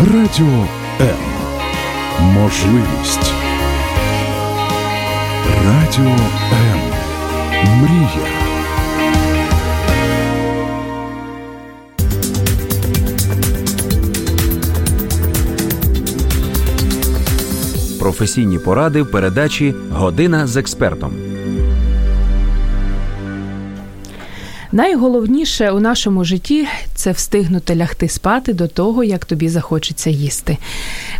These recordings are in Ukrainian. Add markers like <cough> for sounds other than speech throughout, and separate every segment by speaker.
Speaker 1: Радіо М. Можливість. Радіо М. Мрія.
Speaker 2: Професійні поради в передачі Година з експертом.
Speaker 3: Найголовніше у нашому житті це встигнути лягти спати до того, як тобі захочеться їсти.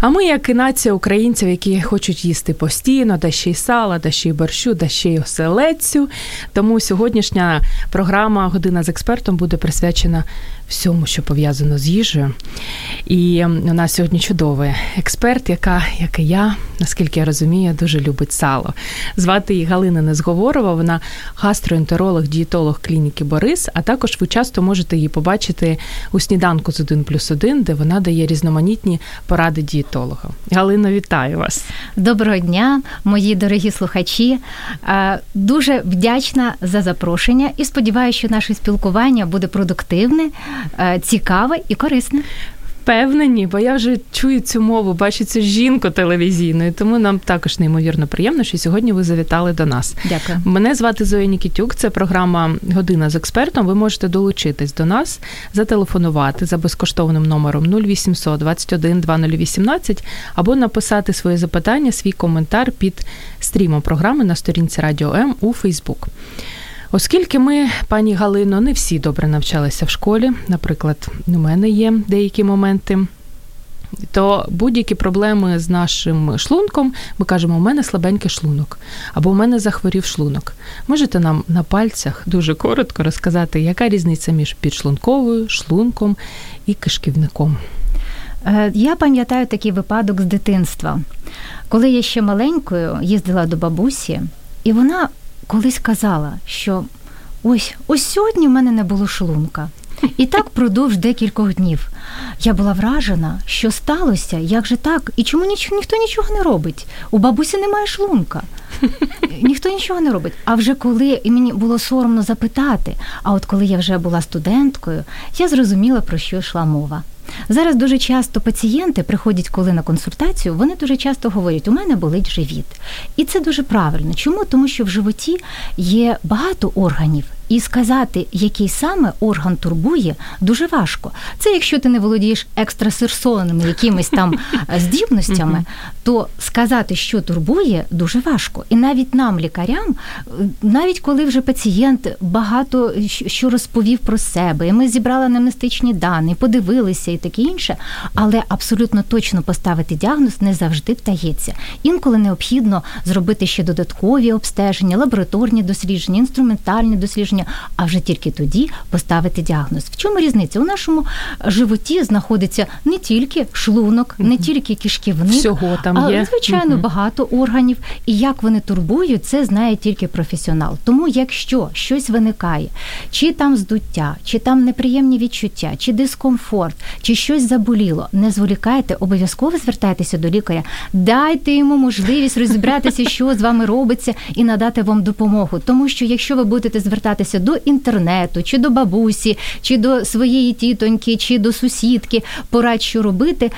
Speaker 3: А ми, як і нація українців, які хочуть їсти постійно, да ще й сала, да ще й борщу, да ще й оселедцю. Тому сьогоднішня програма Година з експертом буде присвячена всьому, що пов'язано з їжею. І у нас сьогодні чудовий експерт, яка, як і я, наскільки я розумію, дуже любить сало. Звати її Галина Незговорова, вона гастроентеролог, дієтолог клініки Борис. А також ви часто можете її побачити у сніданку з 1 плюс 1, де вона дає різноманітні поради дієтолога. Галина, вітаю вас.
Speaker 4: Доброго дня, мої дорогі слухачі. Дуже вдячна за запрошення і сподіваюся, що наше спілкування буде продуктивне, цікаве і корисне
Speaker 3: впевнені, бо я вже чую цю мову, бачу цю жінку телевізійною, тому нам також неймовірно приємно, що сьогодні ви завітали до нас.
Speaker 4: Дякую.
Speaker 3: Мене звати Зоя Нікітюк, це програма Година з експертом. Ви можете долучитись до нас, зателефонувати за безкоштовним номером 0800 21 2018 або написати своє запитання, свій коментар під стрімом програми на сторінці Радіо М у Фейсбук. Оскільки ми, пані Галино, не всі добре навчалися в школі, наприклад, у мене є деякі моменти. То будь-які проблеми з нашим шлунком, ми кажемо, у мене слабенький шлунок, або у мене захворів шлунок. Можете нам на пальцях дуже коротко розказати, яка різниця між підшлунковою, шлунком і кишківником?
Speaker 4: Е, я пам'ятаю такий випадок з дитинства. Коли я ще маленькою їздила до бабусі, і вона колись казала, що ось ось сьогодні в мене не було шлунка. І так продовж декількох днів. Я була вражена, що сталося, як же так, і чому ніч, ніхто нічого не робить. У бабусі немає шлунка. Ніхто нічого не робить. А вже коли і мені було соромно запитати, а от коли я вже була студенткою, я зрозуміла, про що йшла мова. Зараз дуже часто пацієнти приходять, коли на консультацію, вони дуже часто говорять, у мене болить живіт. І це дуже правильно. Чому? Тому що в животі є багато органів. І сказати, який саме орган турбує, дуже важко. Це якщо ти не володієш екстрасерсонними якимись там <laughs> е, здібностями, то сказати, що турбує, дуже важко. І навіть нам, лікарям, е, навіть коли вже пацієнт багато що розповів про себе, і ми зібрали анамнестичні дані, подивилися і таке інше, але абсолютно точно поставити діагноз не завжди вдається. Інколи необхідно зробити ще додаткові обстеження, лабораторні дослідження, інструментальні дослідження захворювання, а вже тільки тоді поставити діагноз. В чому різниця? У нашому животі знаходиться не тільки шлунок, не тільки кишківник,
Speaker 3: Всього там
Speaker 4: а
Speaker 3: є.
Speaker 4: звичайно багато органів. І як вони турбують, це знає тільки професіонал. Тому, якщо щось виникає, чи там здуття, чи там неприємні відчуття, чи дискомфорт, чи щось заболіло, не зволікайте, обов'язково звертайтеся до лікаря, дайте йому можливість розібратися, <laughs> що з вами робиться, і надати вам допомогу. Тому що якщо ви будете звертатися звертатися до інтернету, чи до бабусі, чи до своєї тітоньки, чи до сусідки, порадь, що робити.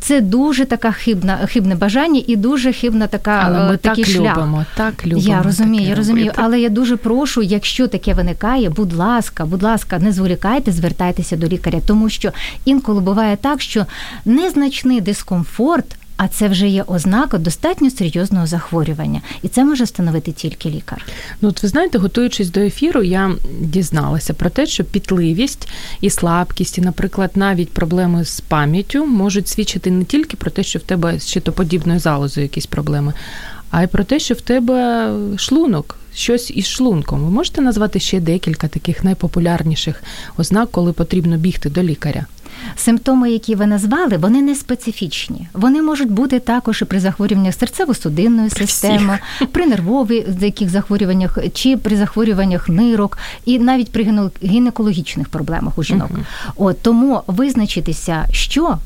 Speaker 4: Це дуже така хибна, хибне бажання і дуже хибна така
Speaker 3: але ми
Speaker 4: такий
Speaker 3: так
Speaker 4: шлях.
Speaker 3: Любимо, так любимо.
Speaker 4: Я розумію, я розумію,
Speaker 3: робити.
Speaker 4: але я дуже прошу, якщо таке виникає, будь ласка, будь ласка, не зволікайте, звертайтеся до лікаря, тому що інколи буває так, що незначний дискомфорт. А це вже є ознака достатньо серйозного захворювання, і це може встановити тільки лікар.
Speaker 3: Ну, от ви знаєте, готуючись до ефіру, я дізналася про те, що пітливість і слабкість, і, наприклад, навіть проблеми з пам'яттю можуть свідчити не тільки про те, що в тебе щитоподібною залозою якісь проблеми, а й про те, що в тебе шлунок. Щось із шлунком. Ви можете назвати ще декілька таких найпопулярніших ознак, коли потрібно бігти до лікаря?
Speaker 4: Симптоми, які ви назвали, вони не специфічні. Вони можуть бути також і при захворюваннях серцево-судинної системи, при нервових яких захворюваннях, чи при захворюваннях нирок, і навіть при гінекологічних проблемах у жінок. Uh-huh. От тому визначитися, що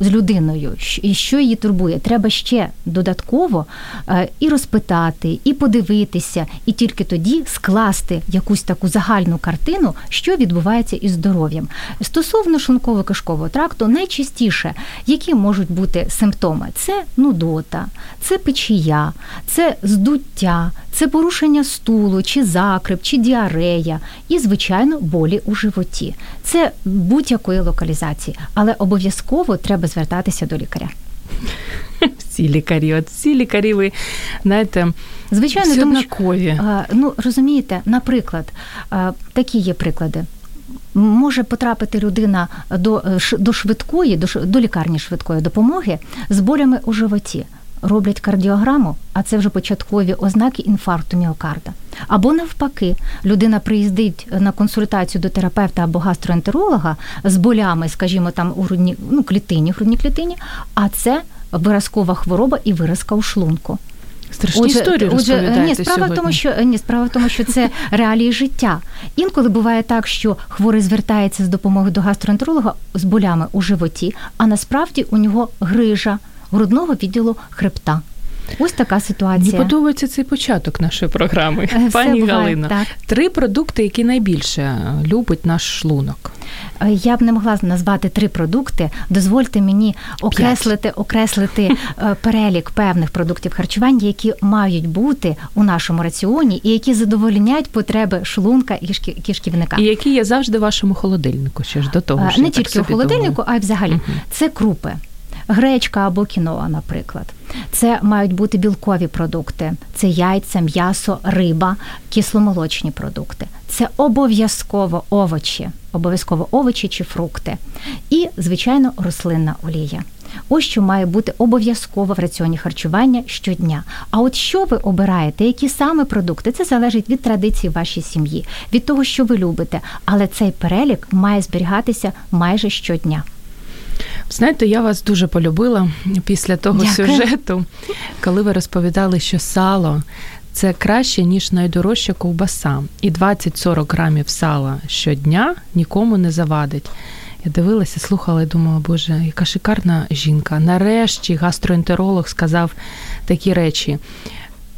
Speaker 4: з людиною, і що її турбує, треба ще додатково е, і розпитати, і подивитися, і тільки тоді скласти якусь таку загальну картину, що відбувається із здоров'ям. Стосовно шлунково кишкового тракту, найчастіше які можуть бути симптоми: це нудота, це печія, це здуття, це порушення стулу, чи закрип, чи діарея, і, звичайно, болі у животі. Це будь-якої локалізації, але обов'язково треба звертатися до лікаря. <laughs>
Speaker 3: Всі лікарі, от всі лікарі, ви знаєте,
Speaker 4: звичайно,
Speaker 3: всі
Speaker 4: тому що, ну розумієте, наприклад, такі є приклади. Може потрапити людина до до швидкої, до до лікарні швидкої допомоги з болями у животі роблять кардіограму, а це вже початкові ознаки інфаркту міокарда. Або навпаки, людина приїздить на консультацію до терапевта або гастроентеролога з болями, скажімо, там у грудні, ну, клітині, грудній клітині, а це виразкова хвороба і виразка у шлунку.
Speaker 3: Страшні отже, історії розповідаєте
Speaker 4: ні, справа
Speaker 3: сьогодні.
Speaker 4: в тому, що ні, справа в тому, що це <laughs> реалії життя. Інколи буває так, що хворий звертається з допомогою до гастроентеролога з болями у животі, а насправді у нього грижа грудного відділу хребта. Ось така ситуація.
Speaker 3: Мені подобається цей початок нашої програми,
Speaker 4: Все
Speaker 3: пані
Speaker 4: буває,
Speaker 3: Галино.
Speaker 4: Так.
Speaker 3: Три продукти, які найбільше любить наш шлунок.
Speaker 4: Я б не могла назвати три продукти. Дозвольте мені окреслити окреслити перелік певних продуктів харчування, які мають бути у нашому раціоні і які задовольняють потреби шлунка і кишківника.
Speaker 3: І які є завжди в вашому холодильнику. Ще ж до того
Speaker 4: ж не тільки у холодильнику, а й взагалі угу. це крупи гречка або кіноа, наприклад. Це мають бути білкові продукти, це яйця, м'ясо, риба, кисломолочні продукти. Це обов'язково овочі, обов'язково овочі чи фрукти. І, звичайно, рослинна олія. Ось що має бути обов'язково в раціоні харчування щодня. А от що ви обираєте, які саме продукти, це залежить від традиції вашої сім'ї, від того, що ви любите. Але цей перелік має зберігатися майже щодня.
Speaker 3: Знаєте, я вас дуже полюбила після того
Speaker 4: Дякую.
Speaker 3: сюжету, коли ви розповідали, що сало це краще, ніж найдорожча ковбаса. І 20-40 грамів сала щодня нікому не завадить. Я дивилася, слухала і думала, боже, яка шикарна жінка. Нарешті гастроентеролог сказав такі речі.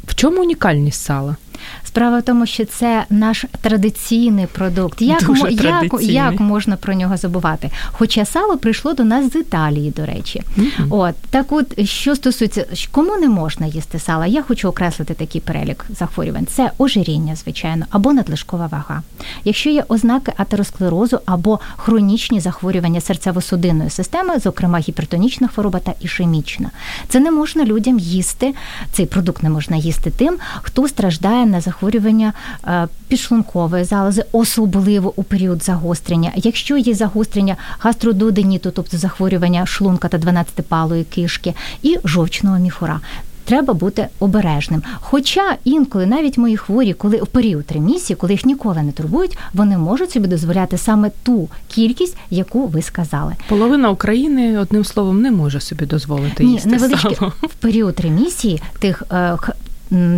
Speaker 3: В чому унікальність сала?
Speaker 4: Справа в тому, що це наш традиційний продукт. Як
Speaker 3: Дуже
Speaker 4: як, як можна про нього забувати? Хоча сало прийшло до нас з Італії, до речі. Mm-hmm. От так, от що стосується, кому не можна їсти сала, я хочу окреслити такий перелік захворювань. Це ожиріння, звичайно, або надлишкова вага. Якщо є ознаки атеросклерозу або хронічні захворювання серцево-судинної системи, зокрема гіпертонічна хвороба та ішемічна, це не можна людям їсти. Цей продукт не можна їсти тим, хто страждає на захворювання е, підшлункової залози, особливо у період загострення. Якщо є загострення гастрододеніту, тобто захворювання шлунка та 12-палої кишки, і жовчного міхура. Треба бути обережним. Хоча інколи навіть мої хворі, коли в період ремісії, коли їх ніколи не турбують, вони можуть собі дозволяти саме ту кількість, яку ви сказали.
Speaker 3: Половина України одним словом не може собі дозволити
Speaker 4: Ні,
Speaker 3: їсти
Speaker 4: невеличкі
Speaker 3: сало.
Speaker 4: в період ремісії тих е,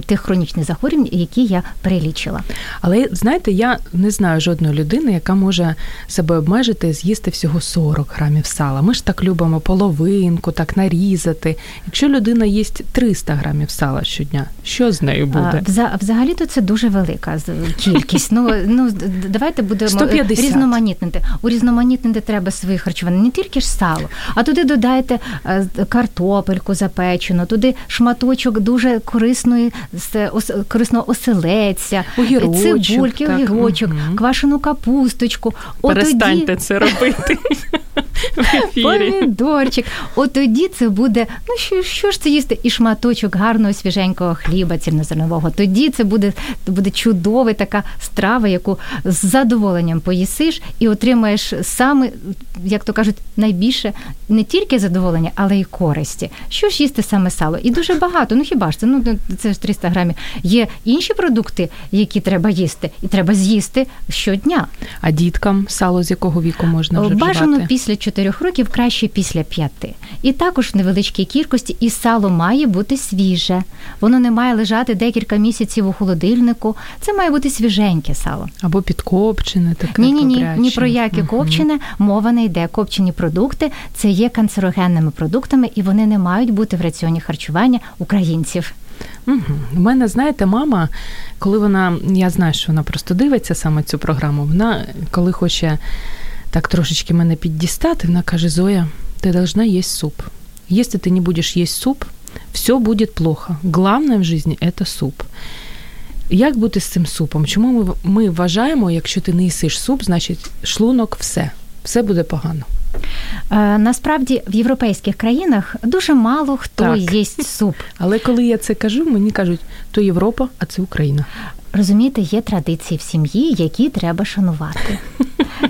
Speaker 4: тих хронічних захворювань, які я перелічила.
Speaker 3: Але знаєте, я не знаю жодної людини, яка може себе обмежити з'їсти всього 40 грамів сала. Ми ж так любимо половинку, так нарізати. Якщо людина їсть 300 грамів сала щодня, що з нею буде?
Speaker 4: Взагалі то це дуже велика кількість. Ну ну давайте будемо
Speaker 3: 150.
Speaker 4: різноманітнити. Урізноманітнити треба свої харчування, не тільки ж сало, а туди додайте е, картопельку запечену, туди шматочок дуже корисної корисного оселедця,
Speaker 3: огірочок,
Speaker 4: цибульки,
Speaker 3: так.
Speaker 4: огірочок,
Speaker 3: угу.
Speaker 4: квашену капусточку.
Speaker 3: Перестаньте
Speaker 4: тоді...
Speaker 3: це робити <laughs> в ефірі.
Speaker 4: Помідорчик. От тоді це буде, ну що, що ж це їсти? І шматочок гарного свіженького хліба цільнозернового. Тоді це буде, буде чудова така страва, яку з задоволенням поїсиш і отримаєш саме, як то кажуть, найбільше не тільки задоволення, але й користі. Що ж їсти саме сало? І дуже багато. Ну хіба ж це? Ну це 300 грамів. Є інші продукти, які треба їсти, і треба з'їсти щодня.
Speaker 3: А діткам сало з якого віку можна вже
Speaker 4: Бажано
Speaker 3: вживати?
Speaker 4: після 4 років краще після 5. І також в невеличкій кількості і сало має бути свіже. Воно не має лежати декілька місяців у холодильнику. Це має бути свіженьке сало.
Speaker 3: Або підкопчене, таке
Speaker 4: Ні, ні, ні, ні про яке копчене мова не йде. Копчені продукти це є канцерогенними продуктами, і вони не мають бути в раціоні харчування українців.
Speaker 3: У мене, знаєте, мама, коли вона, я знаю, що вона просто дивиться саме цю програму, вона, коли хоче так трошечки мене піддістати, вона каже: Зоя, ти должна їсти суп. Если ты не будешь есть суп, все будет плохо. Главное в житті – це суп. Як бути з цим супом? Чому ми, ми вважаємо, якщо ти не їсиш суп, значить шлунок все, все буде погано.
Speaker 4: Е, Насправді в європейських країнах дуже мало хто
Speaker 3: Так.
Speaker 4: їсть суп.
Speaker 3: Але коли я це кажу, мені кажуть, то Європа, а це Україна.
Speaker 4: Розумієте, є традиції в сім'ї, які треба шанувати.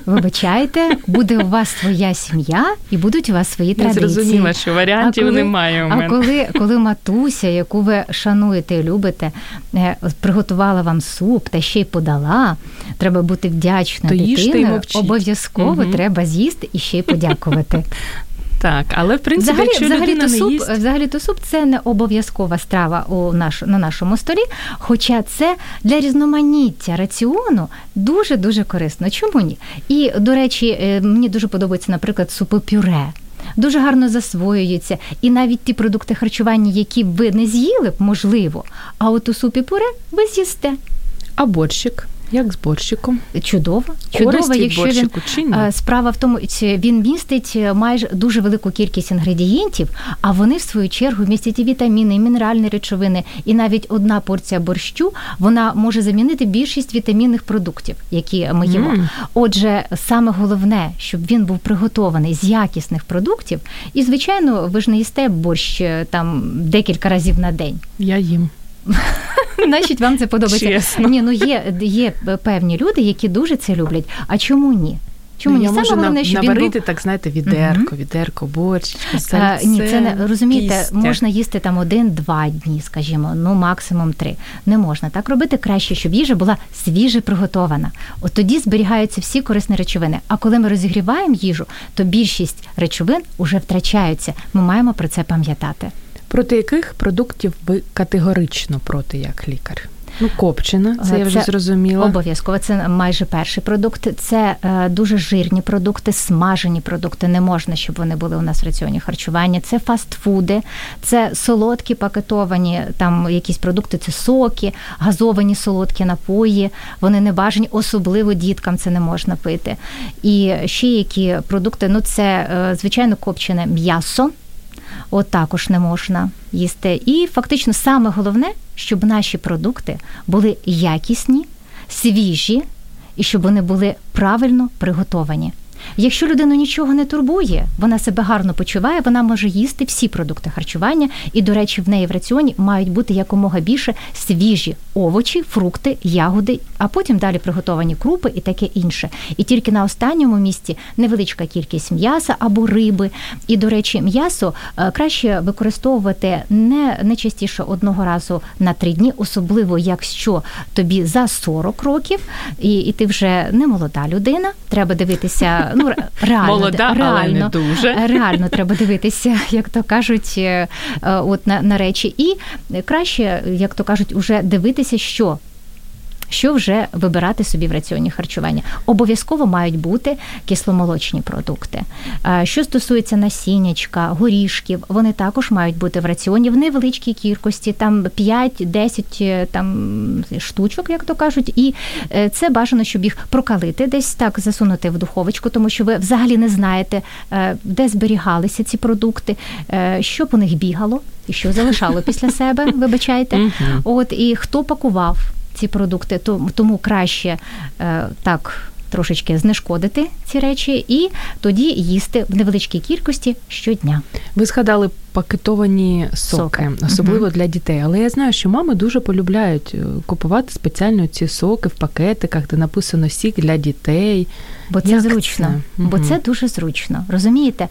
Speaker 4: Вибачайте, буде у вас своя сім'я і будуть у вас свої
Speaker 3: Я
Speaker 4: традиції.
Speaker 3: зрозуміла, що варіантів
Speaker 4: А коли-
Speaker 3: немає у
Speaker 4: А коли, коли матуся, яку ви шануєте і любите, е, приготувала вам суп та ще й подала, треба бути вдячною
Speaker 3: То їжте і
Speaker 4: Обов'язково
Speaker 3: Мгм.
Speaker 4: треба з'їсти і ще й подякувати. <laughs>
Speaker 3: Так, але в принципі,
Speaker 4: Взагалі,
Speaker 3: якщо
Speaker 4: взагалі,
Speaker 3: людина
Speaker 4: то
Speaker 3: не
Speaker 4: суп,
Speaker 3: їсть,
Speaker 4: взагалі то суп це не обов'язкова страва у наш, на нашому столі, хоча це для різноманіття раціону дуже дуже корисно. Чому ні? І до речі, е, мені дуже подобається, наприклад, супи пюре. Дуже гарно засвоюються, і навіть ті продукти харчування, які ви не з'їли б, можливо, а от у супі пюре ви з'їсте.
Speaker 3: а борщик, як з борщиком?
Speaker 4: Чудово, чудово,
Speaker 3: Користь
Speaker 4: якщо він
Speaker 3: чи ні?
Speaker 4: Е, Справа в тому, що він містить е, майже дуже велику кількість інгредієнтів, а вони в свою чергу містять і вітаміни, і мінеральні речовини. І навіть одна порція борщу вона може замінити більшість вітамінних продуктів, які ми їмо.
Speaker 3: Мм.
Speaker 4: Отже, саме головне, щоб він був приготований з якісних продуктів. І звичайно, ви ж не їсте борщ е, там декілька разів на день.
Speaker 3: Я їм. <laughs>
Speaker 4: Значить, вам це подобається.
Speaker 3: Чесно.
Speaker 4: Ні, ну є, є певні люди, які дуже це люблять. А чому ні? Чому ні?
Speaker 3: я
Speaker 4: Саме головне, щоб він був...
Speaker 3: так знаєте, відерко, відерко, борщичку,
Speaker 4: А, ні, це не розумієте,
Speaker 3: кістя.
Speaker 4: можна їсти там один-два дні, скажімо, ну максимум три. Не можна так робити. Краще, щоб їжа була свіже приготована. От тоді зберігаються всі корисні речовини. А коли ми розігріваємо їжу, то більшість речовин уже втрачаються. Ми маємо про це пам'ятати.
Speaker 3: Проти яких продуктів ви категорично проти як лікар? Ну, копчена, це,
Speaker 4: Е,
Speaker 3: я вже
Speaker 4: це
Speaker 3: зрозуміла.
Speaker 4: Обов'язково це майже перший продукт. Це е, дуже жирні продукти, смажені продукти. Не можна, щоб вони були у нас в раціоні харчування. Це фастфуди, це солодкі пакетовані там якісь продукти, це соки, газовані солодкі напої. Вони не бажані, особливо діткам це не можна пити. І ще які продукти, ну це е, звичайно копчене м'ясо. От також не можна їсти. І фактично саме головне, щоб наші продукти були якісні, свіжі і щоб вони були правильно приготовані. Якщо людину нічого не турбує, вона себе гарно почуває, вона може їсти всі продукти харчування, і, до речі, в неї в раціоні мають бути якомога більше свіжі овочі, фрукти, ягоди, а потім далі приготовані крупи і таке інше. І тільки на останньому місці невеличка кількість м'яса або риби. І, до речі, м'ясо е, краще використовувати не, не частіше одного разу на три дні, особливо якщо тобі за 40 років, і, і ти вже не молода людина. Треба дивитися. Ну ре- реально
Speaker 3: Молода, але не дуже.
Speaker 4: реально треба дивитися, як то кажуть, е, е, от на, на речі. І краще, як то кажуть, уже дивитися, що. Що вже вибирати собі в раціоні харчування? Обов'язково мають бути кисломолочні продукти. Е, Що стосується насіннячка, горішків, вони також мають бути в раціоні в невеличкій кількості, там 5-10 е, там штучок, як то кажуть, і е, це бажано, щоб їх прокалити, десь так засунути в духовочку, тому що ви взагалі не знаєте, де зберігалися ці продукти, що по них бігало і що залишало після себе. Вибачайте, от і хто пакував ці продукти, то- тому краще е, так. Трошечки знешкодити ці речі і тоді їсти в невеличкій кількості щодня.
Speaker 3: Ви згадали пакетовані соки,
Speaker 4: Соки.
Speaker 3: особливо
Speaker 4: Мгм.
Speaker 3: для дітей. Але я знаю, що мами дуже полюбляють е, купувати спеціально ці соки в пакетиках, де написано сік для дітей.
Speaker 4: Бо це
Speaker 3: Як
Speaker 4: зручно,
Speaker 3: це?
Speaker 4: бо
Speaker 3: Мгм.
Speaker 4: це дуже зручно. Розумієте?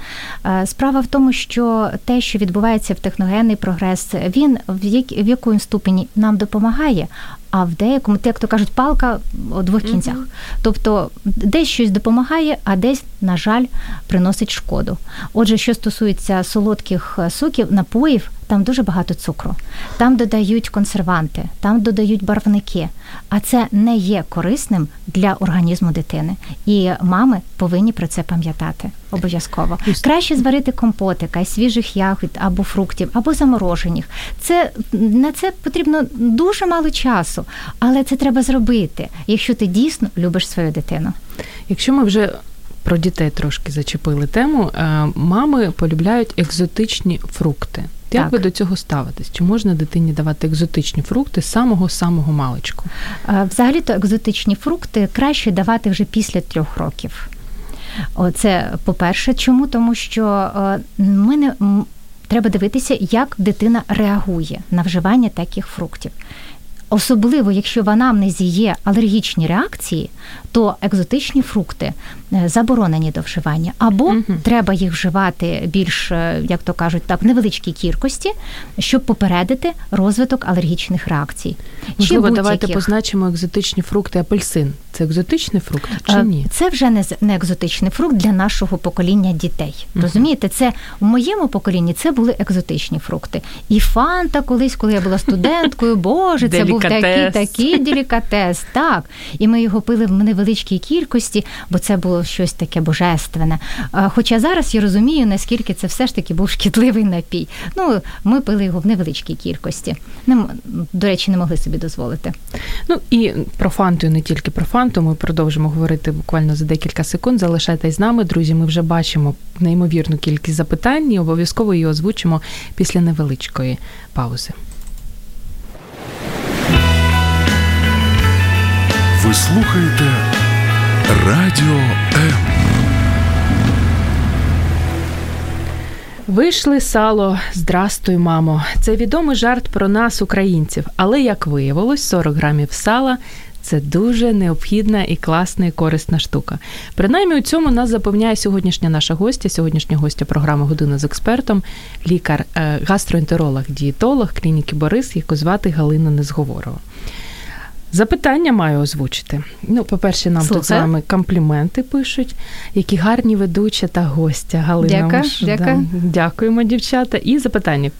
Speaker 4: Е, Справа в тому, що те, що відбувається в техногенний прогрес, він в як в якому ступені нам допомагає, а в деякому, як то кажуть, палка у двох кінцях. Тобто десь щось допомагає, а десь, на жаль, приносить шкоду. Отже, що стосується солодких е, соків, напоїв, там дуже багато цукру. Там додають консерванти, там додають барвники. А це не є корисним для організму дитини. І мами повинні про це пам'ятати обов'язково. Краще зварити компотика свіжих ягід або фруктів, або заморожених. Це на це потрібно дуже мало часу, але це треба зробити, якщо ти дійсно любиш свою дитину.
Speaker 3: Якщо ми вже про дітей трошки зачепили тему, е, мами полюбляють екзотичні фрукти. Як
Speaker 4: Так.
Speaker 3: ви до цього ставитесь? Чи можна дитині давати екзотичні фрукти з самого самого маличку?
Speaker 4: Е, Взагалі-то екзотичні фрукти краще давати вже після трьох років. Це по-перше, чому? Тому що е, ми не треба дивитися, як дитина реагує на вживання таких фруктів. Особливо, якщо в анамнезі є алергічні реакції, то екзотичні фрукти заборонені до вживання, або
Speaker 3: Мгм.
Speaker 4: треба їх вживати більш, е, як то кажуть, так, в невеличкій кількості, щоб попередити розвиток алергічних реакцій. Чи
Speaker 3: Можливо, давайте позначимо екзотичні фрукти. Апельсин це екзотичний фрукт чи
Speaker 4: Е,
Speaker 3: ні?
Speaker 4: Це вже не не екзотичний фрукт для нашого покоління дітей.
Speaker 3: Мгм.
Speaker 4: Розумієте, це в моєму поколінні це були екзотичні фрукти. І фанта, колись, коли я була студенткою, <laughs> боже, це був такий такий делікатес. Так. І ми його пили в невеличкій кількості, бо це було щось таке божественне. Е, Хоча зараз я розумію, наскільки це все ж таки був шкідливий напій. Ну, ми пили його в невеличкій кількості. Не до речі, не могли собі дозволити.
Speaker 3: Ну і про фанту, і не тільки про фанту. Ми продовжимо говорити буквально за декілька секунд. Залишайтесь з нами, друзі. Ми вже бачимо неймовірну кількість запитань і обов'язково її озвучимо після невеличкої паузи.
Speaker 1: Ви слухаєте Радіо М.
Speaker 3: Вийшли сало, здрастуй, мамо. Це відомий жарт про нас, українців. Але як виявилось, 40 грамів сала. Це дуже необхідна і класна і корисна штука. Принаймні у цьому нас запевняє сьогоднішня наша гостя, сьогоднішня гостя програми Година з експертом, лікар, е, гастроентеролог, дієтолог клініки Борис, яку звати Галина Незговорова. Запитання маю озвучити. Ну, по-перше, нам тут з вами компліменти пишуть, які гарні ведуча та гостя Галина.
Speaker 4: Дякую,
Speaker 3: Маш-
Speaker 4: дякую.
Speaker 3: Дякуємо, дівчата. І запитання: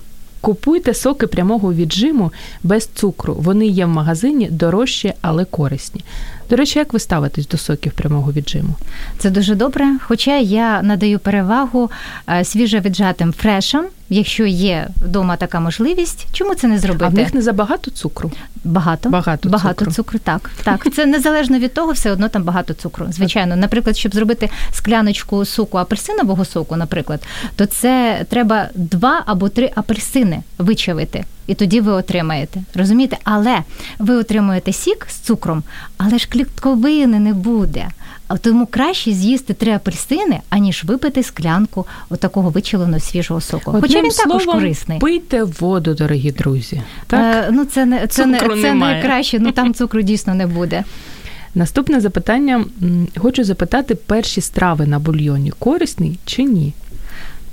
Speaker 3: купуйте соки прямого віджиму без цукру. Вони є в магазині дорожчі, але корисні. До речі, як ви ставитесь до соків прямого віджиму?
Speaker 4: Це дуже добре. Хоча я надаю перевагу е, свіжовіджатим фрешам, якщо є вдома така можливість. Чому це не зробити?
Speaker 3: А в них не забагато цукру.
Speaker 4: Багато,
Speaker 3: Багато
Speaker 4: багато
Speaker 3: цукру.
Speaker 4: цукру. Так, так. Це незалежно від того, все одно там багато цукру. Звичайно, наприклад, щоб зробити скляночку соку апельсинового соку, наприклад, то це треба два або три апельсини вичавити. І тоді ви отримаєте. Розумієте? Але ви отримуєте сік з цукром, але ж клітковини не буде. Тому краще з'їсти три апельсини, аніж випити склянку отакого вичавленого свіжого соку. Хоча
Speaker 3: Одним
Speaker 4: він також корисний.
Speaker 3: пийте воду, дорогі друзі. Так?
Speaker 4: Е, ну, це не це, не, це
Speaker 3: немає.
Speaker 4: найкраще, ну там цукру дійсно не буде.
Speaker 3: Наступне запитання. Хочу запитати, перші страви на бульйоні корисні чи ні?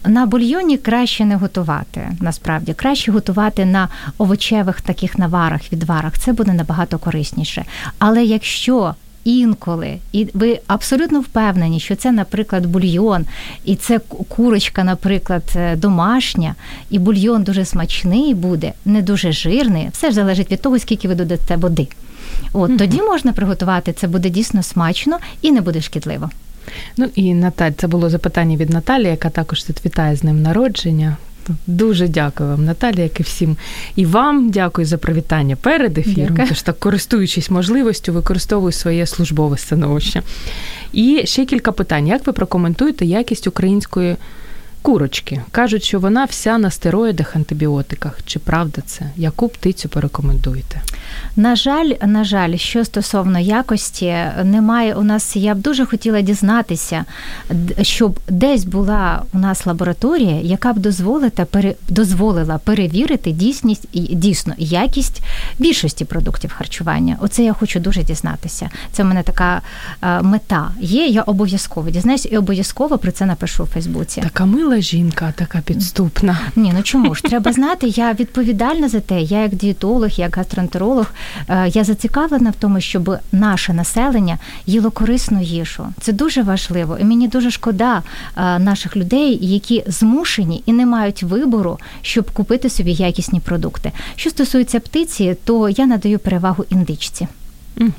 Speaker 4: На бульйоні краще не готувати. Насправді краще готувати на овочевих таких наварах, відварах. Це буде набагато корисніше. Але якщо інколи, і ви абсолютно впевнені, що це, наприклад, бульйон, і це курочка, наприклад, е, домашня, і бульйон дуже смачний буде, не дуже жирний. Все ж залежить від того, скільки ви додасте води. От
Speaker 3: Мгм.
Speaker 4: тоді можна приготувати. Це буде дійсно смачно і не буде шкідливо.
Speaker 3: Ну і Наталь, це було запитання від Наталі, яка також тут вітає з ним народження. Дуже дякую вам, Наталі, як і всім. І вам дякую за привітання перед ефіром.
Speaker 4: Дякую.
Speaker 3: Тож так, користуючись можливістю, використовую своє службове становище. І ще кілька питань. Як ви прокоментуєте якість української Курочки кажуть, що вона вся на стероїдах, антибіотиках. Чи правда це? Яку птицю порекомендуєте?
Speaker 4: На жаль, на жаль, що стосовно якості, немає у нас. Я б дуже хотіла дізнатися, щоб десь була у нас лабораторія, яка б дозволила пере, дозволила перевірити дійсність і дійсно якість більшості продуктів харчування. Оце я хочу дуже дізнатися. Це в мене така е, мета є. Я обов'язково дізнаюся і обов'язково про це напишу у Фейсбуці.
Speaker 3: Така мила жінка, така підступна.
Speaker 4: Ні, ну чому ж треба знати? Я відповідальна за те. Я як дієтолог, як гастроентеролог, е, я зацікавлена в тому, щоб наше населення їло корисну їжу. Це дуже важливо, і мені дуже шкода е, наших людей, які змушені і не мають вибору, щоб купити собі якісні продукти. Що стосується птиці, то я надаю перевагу індичці.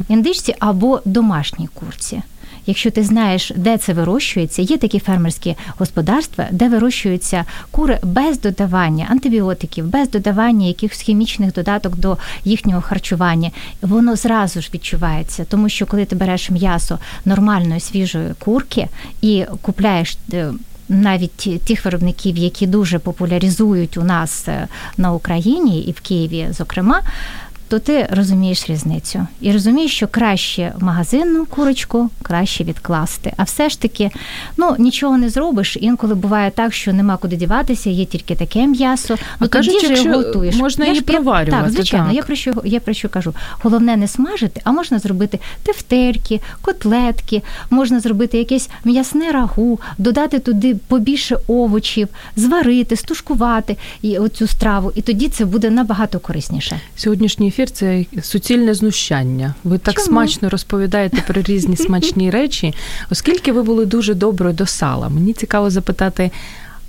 Speaker 4: Індичці або домашній курці. Якщо ти знаєш, де це вирощується, є такі фермерські господарства, де вирощуються кури без додавання антибіотиків, без додавання якихось хімічних додаток до їхнього харчування. Воно зразу ж відчувається, тому що коли ти береш м'ясо нормальної свіжої курки і купляєш. Е, навіть тих виробників, які дуже популяризують у нас е, на Україні і в Києві, зокрема, то ти розумієш різницю і розумієш, що краще магазинну курочку краще відкласти. А все ж таки, ну нічого не зробиш. Інколи буває так, що нема куди діватися, є тільки таке м'ясо. Ну
Speaker 3: а
Speaker 4: тоді
Speaker 3: кажуть,
Speaker 4: ж готуєш.
Speaker 3: Можна її проварювати.
Speaker 4: Так, звичайно.
Speaker 3: Так.
Speaker 4: Я про що я про що кажу. Головне не смажити, а можна зробити тефтерки, котлетки, можна зробити якесь м'ясне рагу, додати туди побільше овочів, зварити, стушкувати оцю страву, і тоді це буде набагато корисніше.
Speaker 3: Сьогоднішній ефір це суцільне знущання. Ви так
Speaker 4: Чому?
Speaker 3: смачно розповідаєте про різні <laughs> смачні речі, оскільки ви були дуже доброю до сала. Мені цікаво запитати,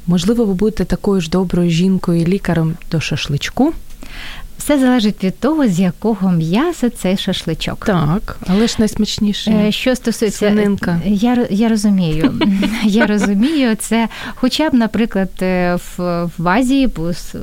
Speaker 3: можливо, ви будете такою ж доброю жінкою і лікарем до шашличку?
Speaker 4: Все залежить від того, з якого м'яса цей шашличок.
Speaker 3: Так, але ж найсмачніше.
Speaker 4: Е, Що стосується
Speaker 3: Свининка.
Speaker 4: я, я розумію. <laughs> Я розумію, це хоча б, наприклад, е, в, в Азії бус,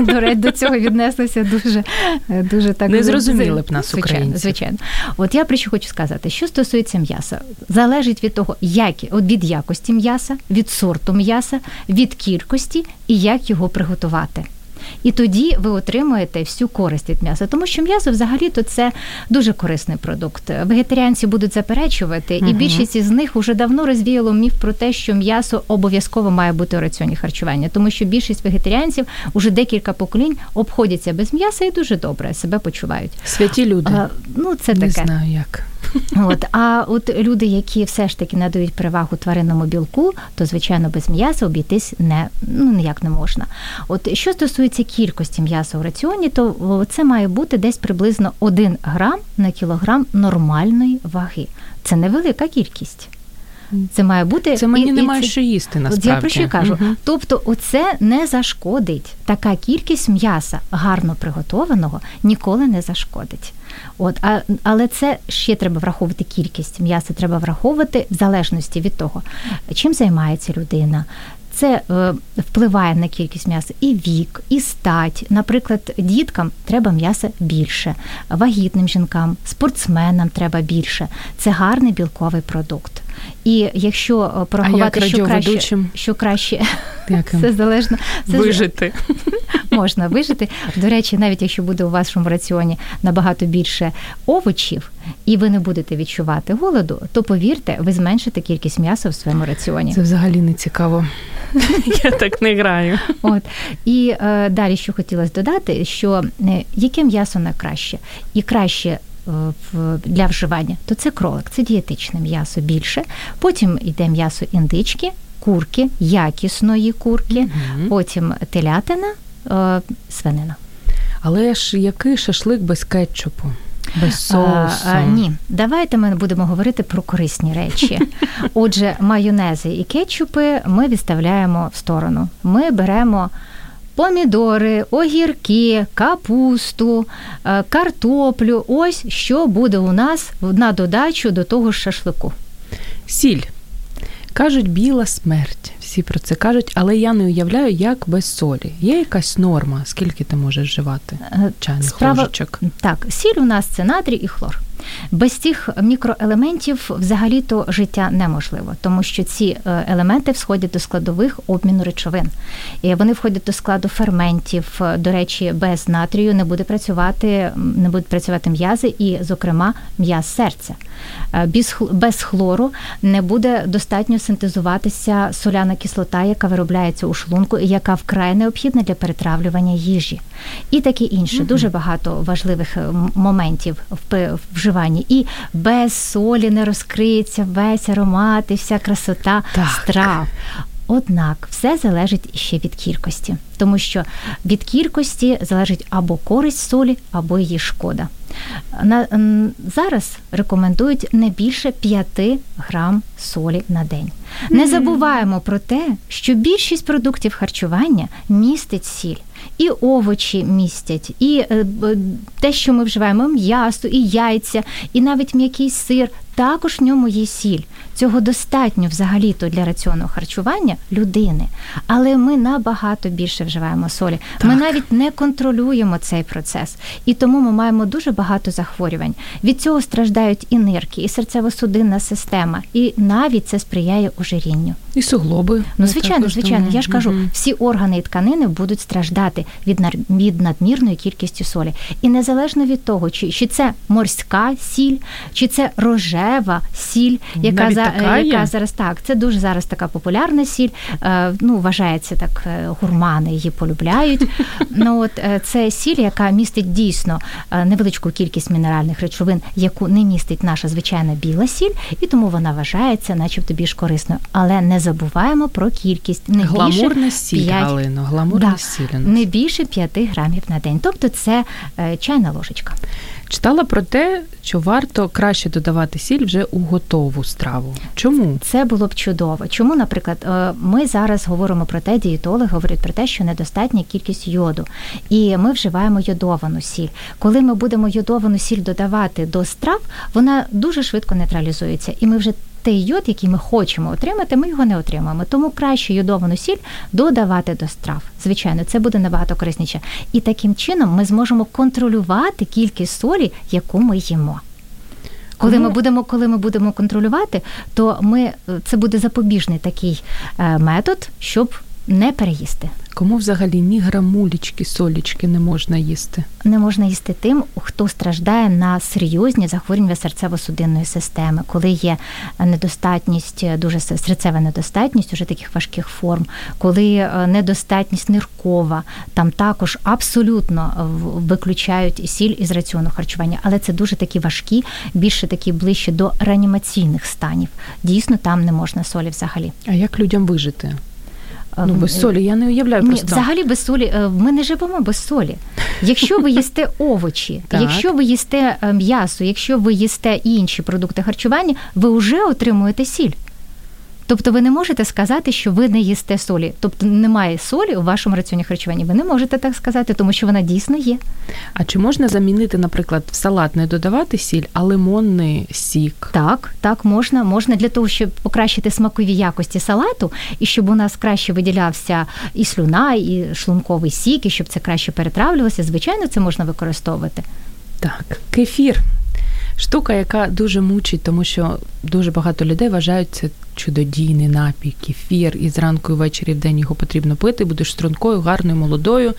Speaker 4: до до цього віднеслися дуже, дуже так
Speaker 3: Не зрозуміли б нас, українців.
Speaker 4: звичайно. От я про що хочу сказати, що стосується м'яса, залежить від того, як от від якості м'яса, від сорту м'яса, від кількості і як його приготувати. І тоді ви отримуєте всю користь від м'яса, тому що м'ясо взагалі-то це дуже корисний продукт. Вегетаріанці будуть заперечувати,
Speaker 3: Мгм.
Speaker 4: і більшість із них вже давно розвіяло міф про те, що м'ясо обов'язково має бути у раціоні харчування, тому що більшість вегетаріанців уже декілька поколінь обходяться без м'яса і дуже добре себе почувають.
Speaker 3: Святі люди.
Speaker 4: А, ну це
Speaker 3: Не
Speaker 4: таке.
Speaker 3: знаю як.
Speaker 4: От а от люди, які все ж таки надають перевагу тваринному білку, то звичайно без м'яса обійтись не ну ніяк не можна. От що стосується кількості м'яса у раціоні, то це має бути десь приблизно 1 грам на кілограм нормальної ваги. Це невелика кількість. Це має бути
Speaker 3: Це мені
Speaker 4: і- і
Speaker 3: немає
Speaker 4: це-
Speaker 3: що їсти
Speaker 4: От
Speaker 3: насправді.
Speaker 4: я про що кажу.
Speaker 3: Мгм.
Speaker 4: Тобто, оце не зашкодить. Така кількість м'яса гарно приготованого ніколи не зашкодить. От, а, але це ще треба враховувати кількість м'яса, треба враховувати в залежності від того, чим займається людина. Це е, впливає на кількість м'яса і вік, і стать. Наприклад, діткам треба м'яса більше, вагітним жінкам, спортсменам треба більше. Це гарний білковий продукт. І якщо е, порахувати, що краще, що краще, <laughs> все залежно. Це
Speaker 3: вижити. <laughs>
Speaker 4: можна вижити. До речі, навіть якщо буде у вашому раціоні набагато більше овочів, і ви не будете відчувати голоду, то повірте, ви зменшите кількість м'яса в своєму раціоні.
Speaker 3: Це взагалі не цікаво. <laughs> Я так не граю.
Speaker 4: От і е, далі, що хотілося додати, що е, яке м'ясо найкраще і краще. Е, Для вживання, то це кролик, це дієтичне м'ясо більше. Потім йде м'ясо індички, курки, якісної курки,
Speaker 3: Мгм.
Speaker 4: потім телятина, е, свинина.
Speaker 3: Але ж який шашлик без кетчупу? Без соусу?
Speaker 4: А, а, ні, давайте ми будемо говорити про корисні речі. <laughs> Отже, майонези і кетчупи ми відставляємо в сторону. Ми беремо помідори, огірки, капусту, е, картоплю. Ось що буде у нас на додачу до того ж шашлику.
Speaker 3: Сіль. Кажуть, біла смерть. Всі про це кажуть, але я не уявляю, як без солі. Є якась норма, скільки ти можеш вживати?
Speaker 4: Е,
Speaker 3: Чайних
Speaker 4: Справа-
Speaker 3: ложечок.
Speaker 4: Так, сіль у нас це натрій і хлор. Без цих мікроелементів взагалі-то життя неможливо, тому що ці е, елементи входять до складових обміну речовин. І Вони входять до складу ферментів. До речі, без натрію не буде працювати, не будуть працювати м'язи, і, зокрема, м'яз серця. Е, без хлору не буде достатньо синтезуватися соляна кислота, яка виробляється у шлунку, і яка вкрай необхідна для перетравлювання їжі, і таке інше. Угу. Дуже багато важливих е, моментів в вживанні. І без солі не розкриється весь аромат і вся красота так. страв. Однак все залежить ще від кількості, тому що від кількості залежить або користь солі, або її шкода. На, Зараз рекомендують не більше 5 грам солі на день. Не забуваємо про те, що більшість продуктів харчування містить сіль. І овочі містять, і е, те, що ми вживаємо, м'ясо, і яйця, і навіть м'який сир. Також в ньому є сіль. Цього достатньо взагалі-то для раціонного харчування людини. Але ми набагато більше вживаємо солі. Так. Ми навіть не контролюємо цей процес. І тому ми маємо дуже багато захворювань. Від цього страждають і нирки, і серцево-судинна система, і навіть це сприяє ожирінню.
Speaker 3: І суглоби.
Speaker 4: Ну, звичайно, звичайно. Я ж кажу, всі органи і тканини будуть страждати від від надмірної кількості солі. І незалежно від того, чи, чи це морська сіль, чи це рожева сіль, яка за така яка зараз так. Це дуже зараз така популярна сіль. Е, ну, вважається так, е, гурмани її полюбляють. <laughs> Ну от е, це сіль, яка містить дійсно невеличку кількість мінеральних речовин, яку не містить наша звичайна біла сіль, і тому вона вважається, начебто більш корисною. Але не забуваємо про кількість не
Speaker 3: Гламурна
Speaker 4: більше
Speaker 3: сіль, 5... Галино, гламурна да, сіль.
Speaker 4: Не більше 5 грамів на день. Тобто це чайна ложечка.
Speaker 3: Читала про те, що варто краще додавати сіль вже у готову страву. Чому
Speaker 4: це було б чудово? Чому, наприклад, е, ми зараз говоримо про те, дієтологи говорять про те, що недостатня кількість йоду, і ми вживаємо йодовану сіль. Коли ми будемо йодовану сіль додавати до страв, вона дуже швидко нейтралізується, і ми вже той йод, який ми хочемо отримати, ми його не отримаємо. Тому краще йодовану сіль додавати до страв. Звичайно, це буде набагато корисніше. І таким чином ми зможемо контролювати кількість солі, яку ми їмо. Коли ми будемо, коли ми будемо контролювати, то ми це буде запобіжний такий е, метод, щоб не переїсти.
Speaker 3: Кому взагалі ні грамулічки, солічки не можна їсти?
Speaker 4: Не можна їсти тим, хто страждає на серйозні захворювання серцево-судинної системи, коли є недостатність, дуже серцева недостатність уже таких важких форм, коли е, недостатність ниркова, там також абсолютно виключають сіль із раціону харчування, але це дуже такі важкі, більше такі ближче до реанімаційних станів. Дійсно, там не можна солі взагалі.
Speaker 3: А як людям вижити? Ну, без солі, я не уявляю
Speaker 4: Ні. Взагалі без солі. Е, ми не живемо без солі. Якщо ви їсте <laughs> овочі, якщо ви їсте е, м'ясо, якщо ви їсте інші продукти харчування, ви вже отримуєте сіль. Тобто ви не можете сказати, що ви не їсте солі. Тобто немає солі у вашому раціоні харчування. Ви не можете так сказати, тому що вона дійсно є.
Speaker 3: А чи можна замінити, наприклад, в салат не додавати сіль, а лимонний сік?
Speaker 4: Так, так, можна. Можна для того, щоб покращити смакові якості салату, і щоб у нас краще виділявся і слюна, і шлунковий сік, і щоб це краще перетравлювалося. Звичайно, це можна використовувати.
Speaker 3: Так, кефір штука, яка дуже мучить, тому що дуже багато людей вважають це чудодійний напій, кефір, і зранку і ввечері в день його потрібно пити, будеш стрункою, гарною, молодою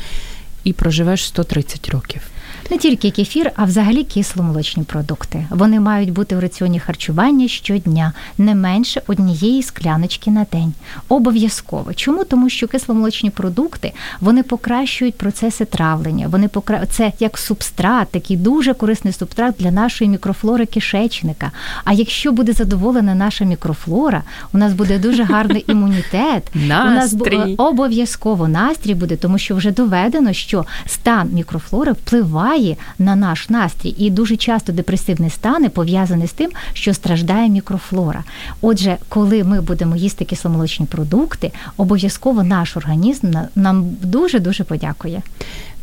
Speaker 3: і проживеш 130 років
Speaker 4: не тільки кефір, а взагалі кисломолочні продукти. Вони мають бути в раціоні харчування щодня, не менше однієї скляночки на день. Обов'язково. Чому? Тому що кисломолочні продукти вони покращують процеси травлення. Вони покра... це як субстрат, такий дуже корисний субстрат для нашої мікрофлори кишечника. А якщо буде задоволена наша мікрофлора, у нас буде дуже гарний <laughs> імунітет.
Speaker 3: Настрій.
Speaker 4: У нас обов'язково настрій буде, тому що вже доведено, що стан мікрофлори впливає впливає на наш настрій, і дуже часто депресивні стани пов'язані з тим, що страждає мікрофлора. Отже, коли ми будемо їсти кисломолочні продукти, обов'язково наш організм нам дуже дуже подякує.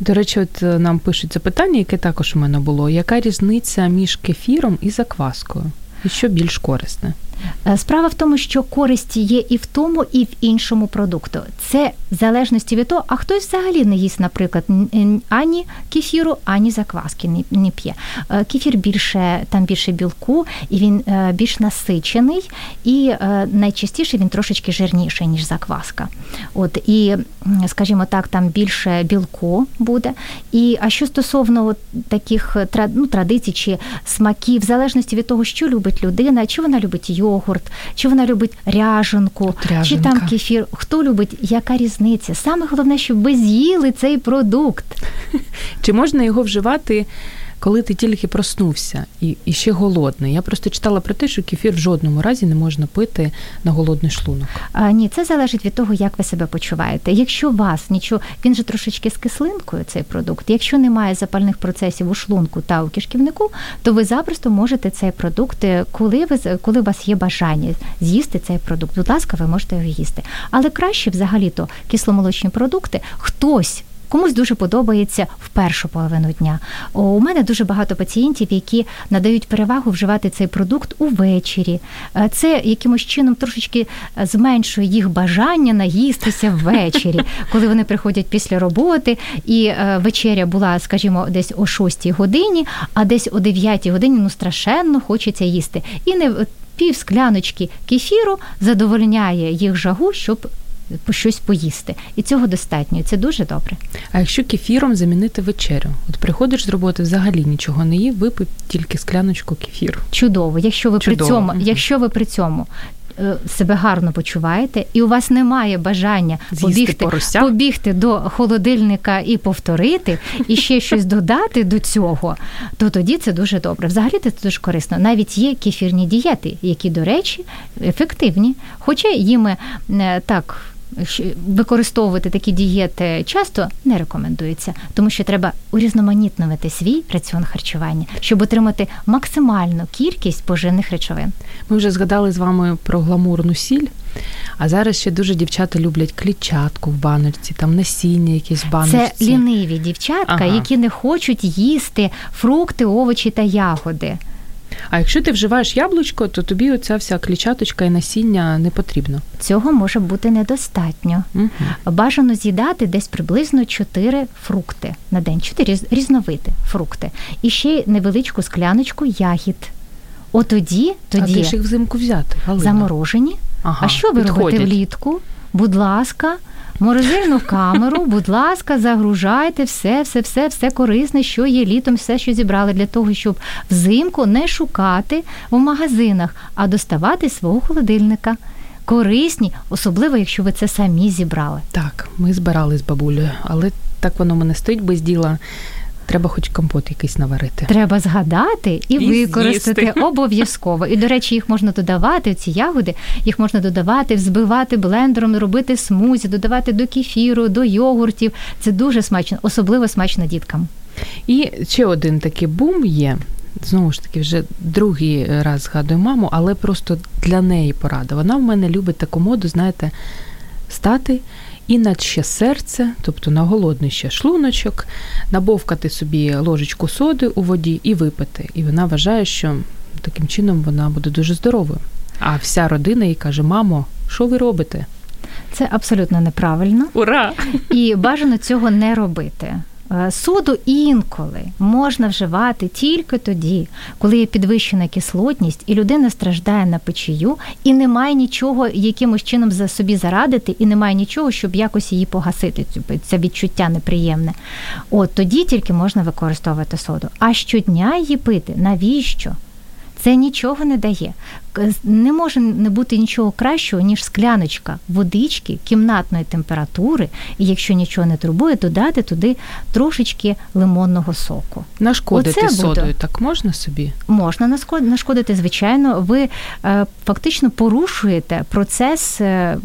Speaker 3: До речі, от е, нам пишуть запитання, яке також у мене було: яка різниця між кефіром і закваскою? І що більш корисне?
Speaker 4: Е, справа в тому, що користь є і в тому, і в іншому продукту. Це в залежності від того, а хтось взагалі не їсть, наприклад, ані кефіру, ані закваски не п'є. Е, кефір більше там більше білку, і він е, більш насичений, і найчастіше він трошечки жирніший, ніж закваска. От і, скажімо так, там більше білку буде. І а що стосовно таких ну, традицій чи смаків, в залежності від того, що любить людина, чи вона любить йогурт, чи вона любить ряженку, чи там кефір. Хто любить, яка різниця? Саме головне, щоб ви з'їли цей продукт.
Speaker 3: Чи можна його вживати? Коли ти тільки проснувся і і ще голодний. Я просто читала про те, що кефір в жодному разі не можна пити на голодний шлунок.
Speaker 4: А, Ні, це залежить від того, як ви себе почуваєте. Якщо вас нічого, він же трошечки з кислинкою, цей продукт. Якщо немає запальних процесів у шлунку та у кишківнику, то ви запросто можете цей продукт, е, коли ви коли у вас є бажання з'їсти цей продукт. Будь ласка, ви можете його їсти. Але краще взагалі-то кисломолочні продукти хтось. Комусь дуже подобається в першу половину дня. У мене дуже багато пацієнтів, які надають перевагу вживати цей продукт увечері. Е, це якимось чином трошечки е, зменшує їх бажання наїстися ввечері, <laughs> коли вони приходять після роботи, і е, вечеря була, скажімо, десь о 6 годині, а десь о 9 годині ну страшенно хочеться їсти. І не пів скляночки кефіру задовольняє їх жагу, щоб щось поїсти. І цього достатньо. І це дуже добре.
Speaker 3: А якщо кефіром замінити вечерю? От приходиш з роботи, взагалі нічого не їв, випив тільки скляночку кефіру.
Speaker 4: Чудово, якщо ви Чудово. при цьому, якщо ви при цьому. Е, себе гарно почуваєте, і у вас немає бажання побігти побігти до холодильника і повторити, і ще <laughs> щось додати до цього, то тоді це дуже добре. Взагалі це дуже корисно. Навіть є кефірні дієти, які, до речі, ефективні. Хоча їм е, так використовувати такі дієти часто не рекомендується, тому що треба урізноманітнувати свій раціон харчування, щоб отримати максимальну кількість поживних речовин.
Speaker 3: Ми вже згадали з вами про гламурну сіль. А зараз ще дуже дівчата люблять клітчатку в баночці, там насіння якесь в баночці.
Speaker 4: Це ліниві дівчатка, ага. які не хочуть їсти фрукти, овочі та ягоди.
Speaker 3: А якщо ти вживаєш яблучко, то тобі оця вся клічаточка і насіння не потрібно.
Speaker 4: Цього може бути недостатньо. Угу. Бажано з'їдати десь приблизно 4 фрукти на день, 4 різновиди фрукти. І ще невеличку скляночку ягід. От тоді,
Speaker 3: А де ж їх взимку взяти? Галина?
Speaker 4: Заморожені. Ага, а що ви підходять. робите влітку? Будь ласка, морозильну камеру, будь ласка, загружайте все, все, все, все корисне, що є літом, все, що зібрали, для того, щоб взимку не шукати в магазинах, а доставати свого холодильника. Корисні, особливо, якщо ви це самі зібрали.
Speaker 3: Так, ми збирали з бабулею, але так воно мене стоїть без діла. Треба хоч компот якийсь наварити.
Speaker 4: Треба згадати і, і використати з'їсти. <laughs> обов'язково. І, до речі, їх можна додавати, ці ягоди, їх можна додавати, взбивати блендером, робити смузі, додавати до кефіру, до йогуртів. Це дуже смачно, особливо смачно діткам.
Speaker 3: І ще один такий бум є. Знову ж таки, вже другий раз згадую маму, але просто для неї порада. Вона в мене любить таку моду, знаєте, стати і на ще серце, тобто на голодний ще шлуночок, набовкати собі ложечку соди у воді і випити. І вона вважає, що таким чином вона буде дуже здоровою. А вся родина їй каже: Мамо, що ви робите?
Speaker 4: Це абсолютно неправильно.
Speaker 3: Ура!
Speaker 4: І бажано цього не робити. Е, соду інколи можна вживати тільки тоді, коли є підвищена кислотність, і людина страждає на печію, і немає нічого якимось чином за собі зарадити, і немає нічого, щоб якось її погасити. Це відчуття неприємне. От тоді тільки можна використовувати соду. А щодня її пити навіщо? Це нічого не дає. Не може не бути нічого кращого, ніж скляночка водички кімнатної температури, і якщо нічого не турбує, додати туди трошечки лимонного соку.
Speaker 3: Нашкодити Оце содою буде. так можна собі?
Speaker 4: Можна нашкодити, звичайно. Ви е, фактично порушуєте процес, е,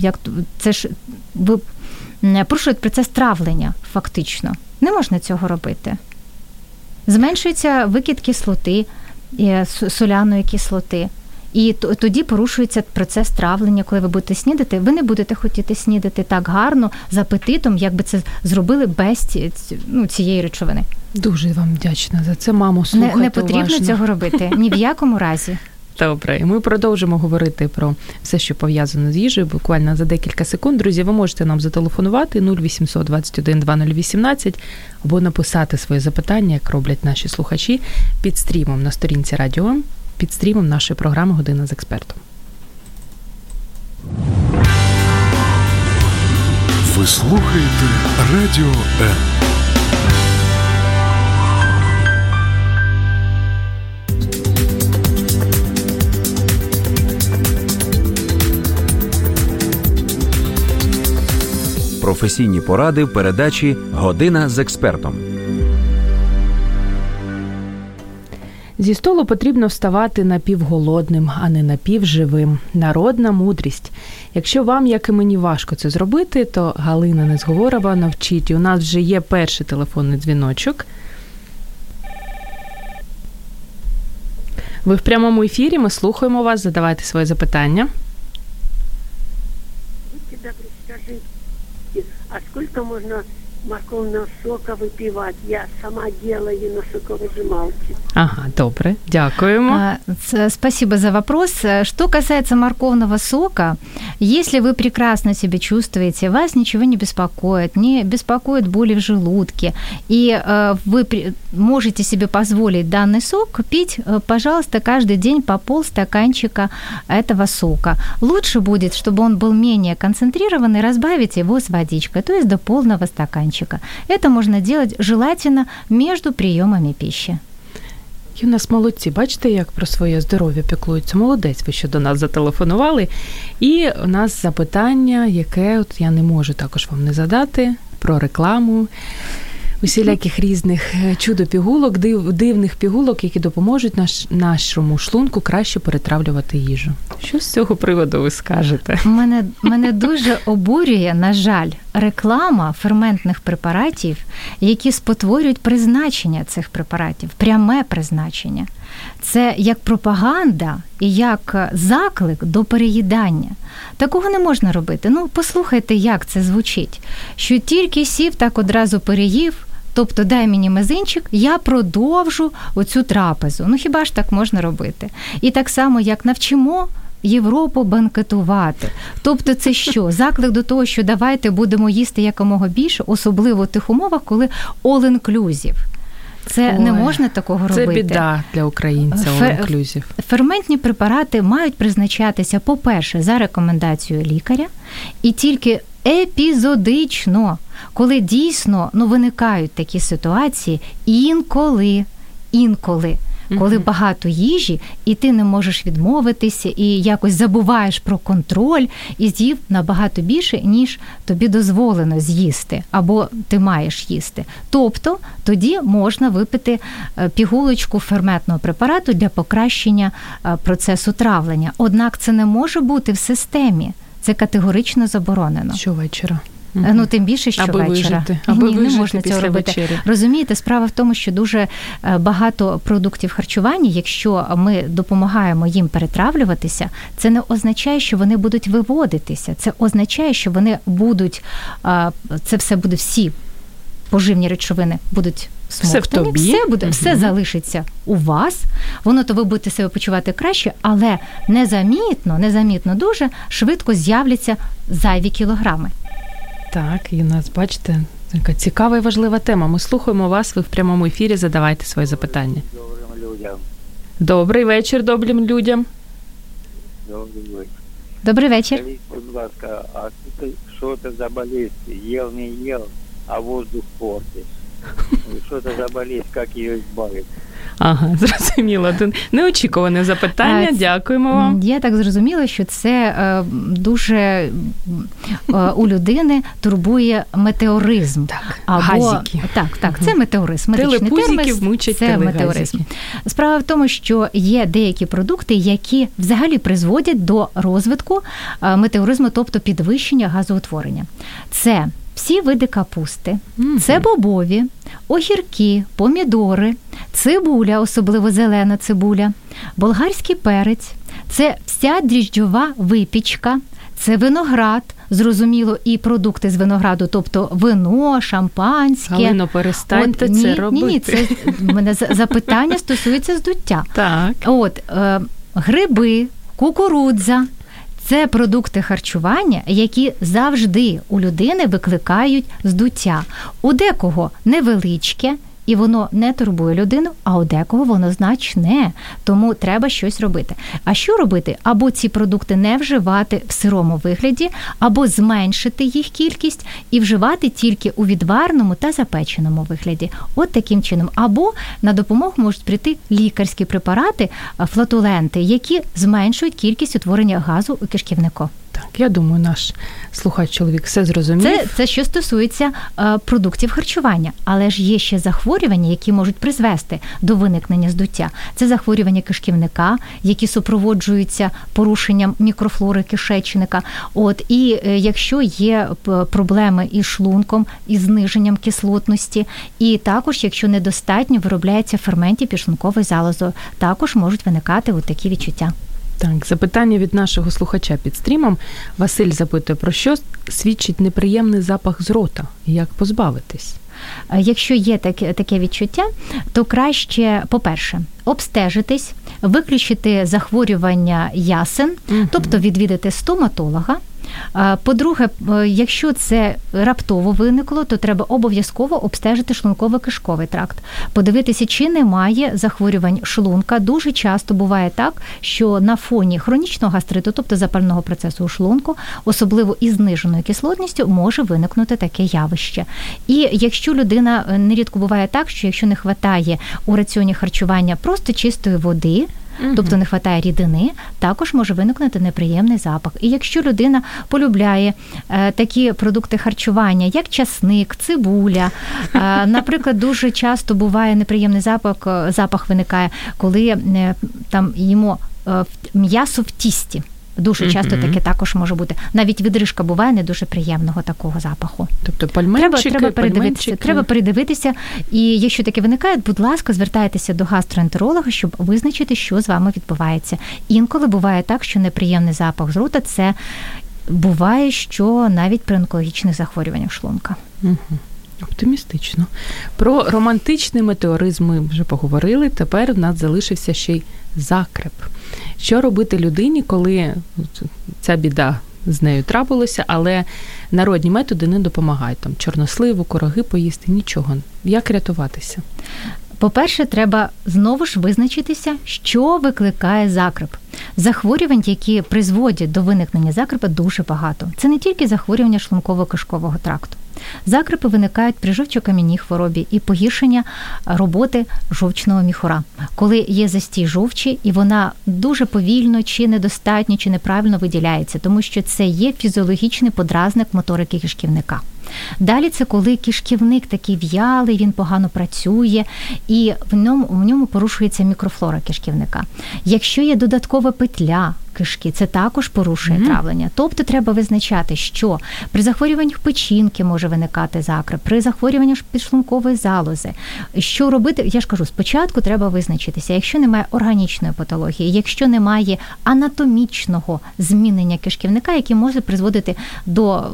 Speaker 4: як це ж ви порушуєте процес травлення, фактично. Не можна цього робити. Зменшується викид кислоти. Е, соляної кислоти. І тоді порушується процес травлення, коли ви будете снідати. Ви не будете хотіти снідати так гарно з апетитом, як би це зробили без ну, цієї речовини.
Speaker 3: Дуже вам вдячна за це, мамо. слухайте
Speaker 4: Не, не потрібно
Speaker 3: уважно.
Speaker 4: цього робити ні в <laughs> якому разі.
Speaker 3: Добре, і ми продовжимо говорити про все, що пов'язано з їжею. Буквально за декілька секунд. Друзі, ви можете нам зателефонувати 0800 21 2018 або написати своє запитання, як роблять наші слухачі, під стрімом на сторінці Радіо, під стрімом нашої програми Година з експертом.
Speaker 1: Ви слухаєте Радіо М.
Speaker 2: Професійні поради в передачі Година з експертом.
Speaker 3: Зі столу потрібно вставати напівголодним, а не напівживим. Народна мудрість. Якщо вам, як і мені, важко це зробити, то Галина Незговорова навчить. У нас вже є перший телефонний дзвіночок. Ви в прямому ефірі. Ми слухаємо вас. Задавайте своє запитання.
Speaker 5: А сколько можно морковного сока выпивать? Я сама делаю на соковыжималке.
Speaker 3: Ага, добре, дякуємо.
Speaker 4: А, Спасибо за вопрос. Что касается морковного сока, если вы прекрасно себя чувствуете, вас ничего не беспокоит, не беспокоит боли в желудке, и э, вы при- можете себе позволить данный сок пить, э, пожалуйста, каждый день по полстаканчика этого сока. Лучше будет, чтобы он был менее концентрированный, разбавить его с водичкой, то есть до полного стаканчика. Это можно делать желательно между приемами пищи.
Speaker 3: І у нас молодці, бачите, як про своє здоров'я піклуються. Молодець, ви ще до нас зателефонували. І у нас запитання, яке от я не можу також вам не задати, про рекламу. Усіляких різних е, чудо-пігулок, див, дивних пігулок, які допоможуть наш, нашому шлунку краще перетравлювати їжу. Що з цього приводу ви скажете?
Speaker 4: Мене, мене дуже обурює, на жаль, реклама ферментних препаратів, які спотворюють призначення цих препаратів, пряме призначення. Це як пропаганда і як заклик до переїдання. Такого не можна робити. Ну, послухайте, як це звучить. Що тільки сів, так одразу переїв. Тобто дай мені мизинчик, я продовжу оцю трапезу. Ну хіба ж так можна робити? І так само, як навчимо Європу банкетувати. Тобто, це що? <laughs> Заклик до того, що давайте будемо їсти якомога більше, особливо в тих умовах, коли all-inclusive. Це
Speaker 3: Ой,
Speaker 4: не можна такого
Speaker 3: Це
Speaker 4: робити.
Speaker 3: біда для українця
Speaker 4: Фе-
Speaker 3: all-inclusive.
Speaker 4: Ферментні препарати мають призначатися, по-перше, за рекомендацією лікаря, і тільки епізодично, коли дійсно ну, виникають такі ситуації, інколи, інколи. Коли багато їжі, і ти не можеш відмовитися, і якось забуваєш про контроль, і з'їв набагато більше, ніж тобі дозволено з'їсти, або ти маєш їсти. Тобто тоді можна випити е, пігулочку ферментного препарату для покращення е, процесу травлення. Однак це не може бути в системі. Це категорично заборонено.
Speaker 3: Щовечора.
Speaker 4: Ну тим більше що
Speaker 3: Аби
Speaker 4: вечора.
Speaker 3: вижити, аби
Speaker 4: Ні, не можна
Speaker 3: після
Speaker 4: цього робити.
Speaker 3: вечері.
Speaker 4: Розумієте, справа в тому, що дуже е, багато продуктів харчування, якщо ми допомагаємо їм перетравлюватися, це не означає, що вони будуть виводитися. Це означає, що вони будуть е, це все буде всі поживні речовини будуть
Speaker 3: Все в тобі.
Speaker 4: все буде,
Speaker 3: Мгм.
Speaker 4: все залишиться у вас. Воно то ви будете себе почувати краще, але незамітно, незамітно дуже швидко з'являться зайві кілограми.
Speaker 3: Так, і у нас, бачите, така цікава і важлива тема. Ми слухаємо вас, ви в прямому ефірі задавайте свої запитання.
Speaker 6: Добрим людям.
Speaker 3: Добрий вечір добрим людям.
Speaker 6: Добрий вечір.
Speaker 4: Добрий вечір.
Speaker 6: Скажіть, будь ласка, а що це, що це за болезнь? Єл не єл, а воздух портишь. Что это за болезнь, как ее избавить?
Speaker 3: Ага, <laughs> зрозуміло. Неочікуване запитання. Дякуємо вам.
Speaker 4: Я так зрозуміла, що це е, дуже е, у людини турбує метеоризм.
Speaker 3: Так,
Speaker 4: Або,
Speaker 3: газики.
Speaker 4: Так, так, це метеоризм. Медичний
Speaker 3: Телепузиків мучать
Speaker 4: це
Speaker 3: телегазики.
Speaker 4: метеоризм. Справа в тому, що є деякі продукти, які взагалі призводять до розвитку е, метеоризму, тобто підвищення газоутворення. Це всі види капусти, це бобові, огірки, помідори, цибуля, особливо зелена цибуля, болгарський перець, це вся дріжджова випічка, це виноград, зрозуміло, і продукти з винограду, тобто вино, шампанське.
Speaker 3: Галино, перестаньте
Speaker 4: От, ні,
Speaker 3: це
Speaker 4: Ні, ні, це мене запитання стосується здуття.
Speaker 3: Так.
Speaker 4: От е, гриби, кукурудза. Це продукти харчування, які завжди у людини викликають здуття. У декого невеличке, і воно не турбує людину, а у декого воно значне. Тому треба щось робити. А що робити? Або ці продукти не вживати в сирому вигляді, або зменшити їх кількість і вживати тільки у відварному та запеченому вигляді. От таким чином. Або на допомогу можуть прийти лікарські препарати, флатуленти, які зменшують кількість утворення газу у кишківнику.
Speaker 3: Так, я думаю, наш слухач чоловік все зрозумів.
Speaker 4: Це це що стосується е, продуктів харчування, але ж є ще захворювання, які можуть призвести до виникнення здуття. Це захворювання кишківника, які супроводжуються порушенням мікрофлори кишечника. От і е, якщо є проблеми із шлунком, із зниженням кислотності, і також, якщо недостатньо виробляється ферментів підшлунковою залозою, також можуть виникати от такі відчуття.
Speaker 3: Так, запитання від нашого слухача під стрімом. Василь запитує, про що свідчить неприємний запах з рота і як позбавитись?
Speaker 4: Якщо є таке таке відчуття, то краще, по-перше, обстежитись, виключити захворювання ясен, угу. тобто відвідати стоматолога. По-друге, якщо це раптово виникло, то треба обов'язково обстежити шлунково-кишковий тракт, подивитися, чи немає захворювань шлунка. Дуже часто буває так, що на фоні хронічного гастриту, тобто запального процесу у шлунку, особливо із зниженою кислотністю, може виникнути таке явище. І якщо людина нерідко буває так, що якщо не вистачає у раціоні харчування просто чистої води угу. тобто не вистачає рідини, також може виникнути неприємний запах. І якщо людина полюбляє е, такі продукти харчування, як часник, цибуля, е, <laughs> наприклад, дуже часто буває неприємний запах, е, запах виникає, коли е, там їмо е, м'ясо в тісті. Дуже часто mm-hmm. таке також може бути. Навіть відрижка буває не дуже приємного такого запаху.
Speaker 3: Тобто пальменчики,
Speaker 4: треба, треба передивитися. Треба передивитися. І якщо таке виникає, будь ласка, звертайтеся до гастроентеролога, щоб визначити, що з вами відбувається. Інколи буває так, що неприємний запах з рота це буває, що навіть при онкологічних захворюваннях шлунка.
Speaker 3: Mm-hmm. Оптимістично. Про романтичний метеоризм ми вже поговорили. Тепер в нас залишився ще й закреп. Що робити людині, коли ця біда з нею трапилася, але народні методи не допомагають там чорносливу, короги поїсти, нічого. Як рятуватися?
Speaker 4: По-перше, треба знову ж визначитися, що викликає закреп. Захворювань, які призводять до виникнення закрепа, дуже багато. Це не тільки захворювання шлунково-кишкового тракту. Закрепи виникають при жовчокам'яній хворобі і погіршення роботи жовчного міхура, коли є застій жовчі, і вона дуже повільно чи недостатньо, чи неправильно виділяється, тому що це є фізіологічний подразник моторики кишківника. Далі це коли кишківник такий в'ялий, він погано працює, і в ньому в ньому порушується мікрофлора кишківника. Якщо є додаткова петля кишки, це також порушує mm-hmm. травлення. Тобто треба визначати, що при захворюваннях печінки може виникати закреп, при захворюваннях підшлункової залози. Що робити? Я ж кажу, спочатку треба визначитися, якщо немає органічної патології, якщо немає анатомічного змінення кишківника, яке може призводити до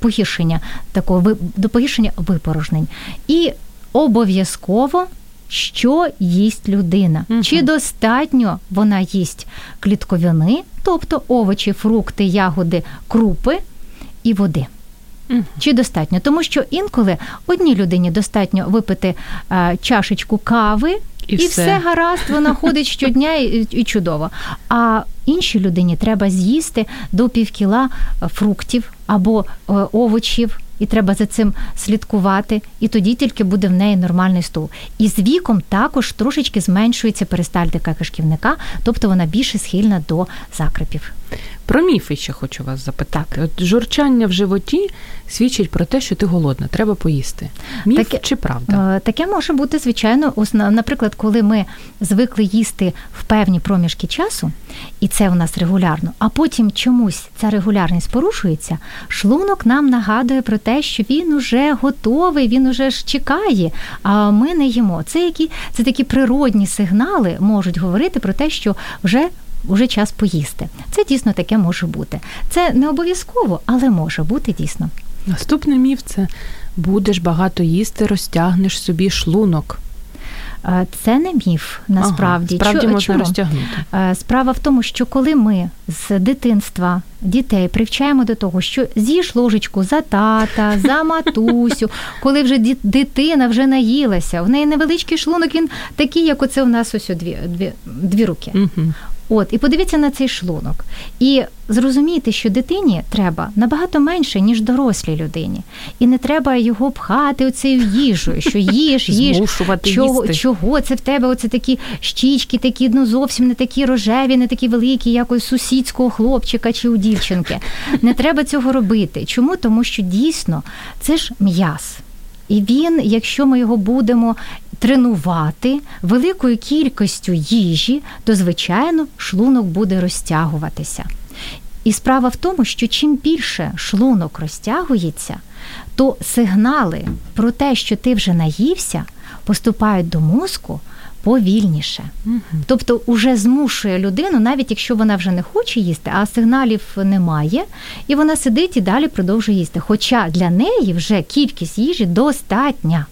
Speaker 4: погіршення такого до погіршення випорожнень. І обов'язково що їсть людина. Угу. Чи достатньо вона їсть клітковини, тобто овочі, фрукти, ягоди, крупи і води. Угу. Чи достатньо? Тому що інколи одній людині достатньо випити а, чашечку кави. І, і все. все гаразд, вона ходить щодня і, і чудово. А іншій людині треба з'їсти до півкіла фруктів або е, овочів, і треба за цим слідкувати, і тоді тільки буде в неї нормальний стул. І з віком також трошечки зменшується перистальтика кишківника, тобто вона більше схильна до закрепів.
Speaker 3: Про міфи ще хочу вас запитати. От журчання в животі свідчить про те, що ти голодна, треба поїсти. Міф таке, чи правда?
Speaker 4: Е, таке може бути, звичайно, наприклад, коли ми звикли їсти в певні проміжки часу, і це у нас регулярно, а потім чомусь ця регулярність порушується, шлунок нам нагадує про те, що він уже готовий, він уже ж чекає, а ми не їмо. Це які це такі природні сигнали можуть говорити про те, що вже вже час поїсти. Це дійсно таке може бути. Це не обов'язково, але може бути дійсно.
Speaker 3: Наступний міф це будеш багато їсти, розтягнеш собі шлунок.
Speaker 4: Це не міф насправді.
Speaker 3: Ага, справді
Speaker 4: Чо-
Speaker 3: можна
Speaker 4: чому?
Speaker 3: розтягнути.
Speaker 4: Справа в тому, що коли ми з дитинства дітей привчаємо до того, що з'їж ложечку за тата, за матусю, <laughs> коли вже дитина вже наїлася, в неї невеличкий шлунок, він такий, як оце у нас ось дві, дві, дві руки.
Speaker 3: Угу.
Speaker 4: От, і подивіться на цей шлунок. І зрозумійте, що дитині треба набагато менше, ніж дорослій людині. І не треба його пхати оцею їжею, що <laughs> їж, їж. Чого,
Speaker 3: їсти.
Speaker 4: чого це в тебе? Оце такі щічки, такі ну зовсім не такі рожеві, не такі великі, як у сусідського хлопчика чи у дівчинки. Не треба цього робити. Чому? Тому що дійсно це ж м'яз. І він, якщо ми його будемо тренувати великою кількістю їжі, то звичайно шлунок буде розтягуватися. І справа в тому, що чим більше шлунок розтягується, то сигнали про те, що ти вже наївся, поступають до мозку повільніше. Тобто уже змушує людину, навіть якщо вона вже не хоче їсти, а сигналів немає, і вона сидить і далі продовжує їсти. Хоча для неї вже кількість їжі достатня.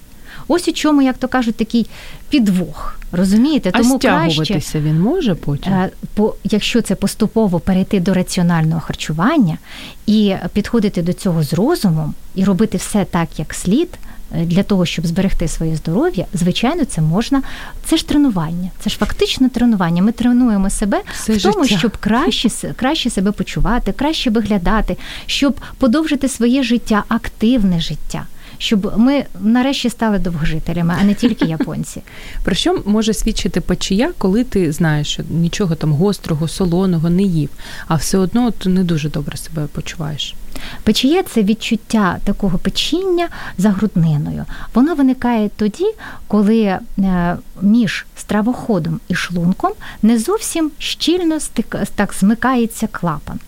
Speaker 4: Ось у чому, як то кажуть, такий підвох. Розумієте?
Speaker 3: А
Speaker 4: Тому краще,
Speaker 3: він може потім?
Speaker 4: Е, по, якщо це поступово перейти до раціонального харчування і підходити до цього з розумом і робити все так, як слід. е, Для того щоб зберегти своє здоров'я, звичайно, це можна. Це ж тренування, це ж фактично тренування. Ми тренуємо себе
Speaker 3: Все
Speaker 4: в тому,
Speaker 3: життя.
Speaker 4: щоб краще краще себе почувати, краще виглядати, щоб подовжити своє життя, активне життя, щоб ми нарешті стали довгожителями, а не тільки японці. <laughs>
Speaker 3: Про що може свідчити печія, коли ти знаєш, що нічого там гострого, солоного не їв, а все одно ти не дуже добре себе почуваєш?
Speaker 4: Печія це відчуття такого печіння за грудниною. Воно виникає тоді, коли е, між стравоходом і шлунком не зовсім щільно стик, так змикається клапан.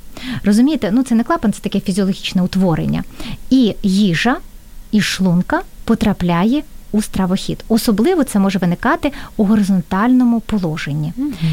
Speaker 4: Розумієте, ну це не клапан, це таке фізіологічне утворення. І їжа із шлунка потрапляє у стравохід. Особливо це може виникати у горизонтальному положенні.